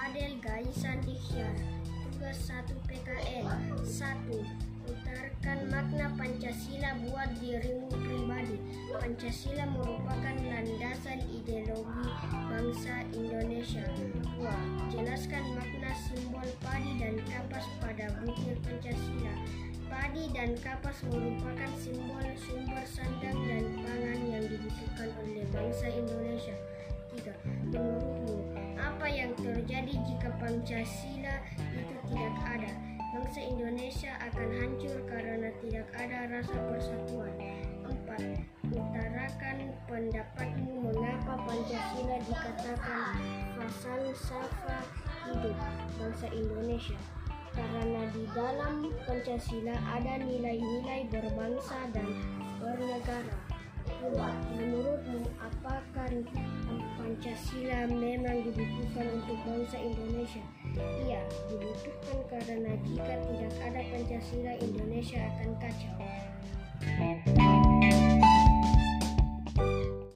Adel Gaisan Ikhya Tugas 1 PKN 1. Utarakan makna Pancasila buat dirimu pribadi Pancasila merupakan landasan ideologi bangsa Indonesia 2. Jelaskan makna simbol padi dan kapas pada butir Pancasila Padi dan kapas merupakan simbol sumber sandang dan pangan yang dibutuhkan oleh bangsa Indonesia 3. Menurutmu Pancasila itu tidak ada? Bangsa Indonesia akan hancur karena tidak ada rasa persatuan. 4. Utarakan pendapatmu mengapa Pancasila dikatakan falsafah hidup bangsa Indonesia. Karena di dalam Pancasila ada nilai-nilai berbangsa dan bernegara. 2. Menurutmu apakah Pancasila memang dibutuhkan untuk bangsa Indonesia? Iya, dibutuhkan karena jika tidak ada Pancasila, Indonesia akan kacau.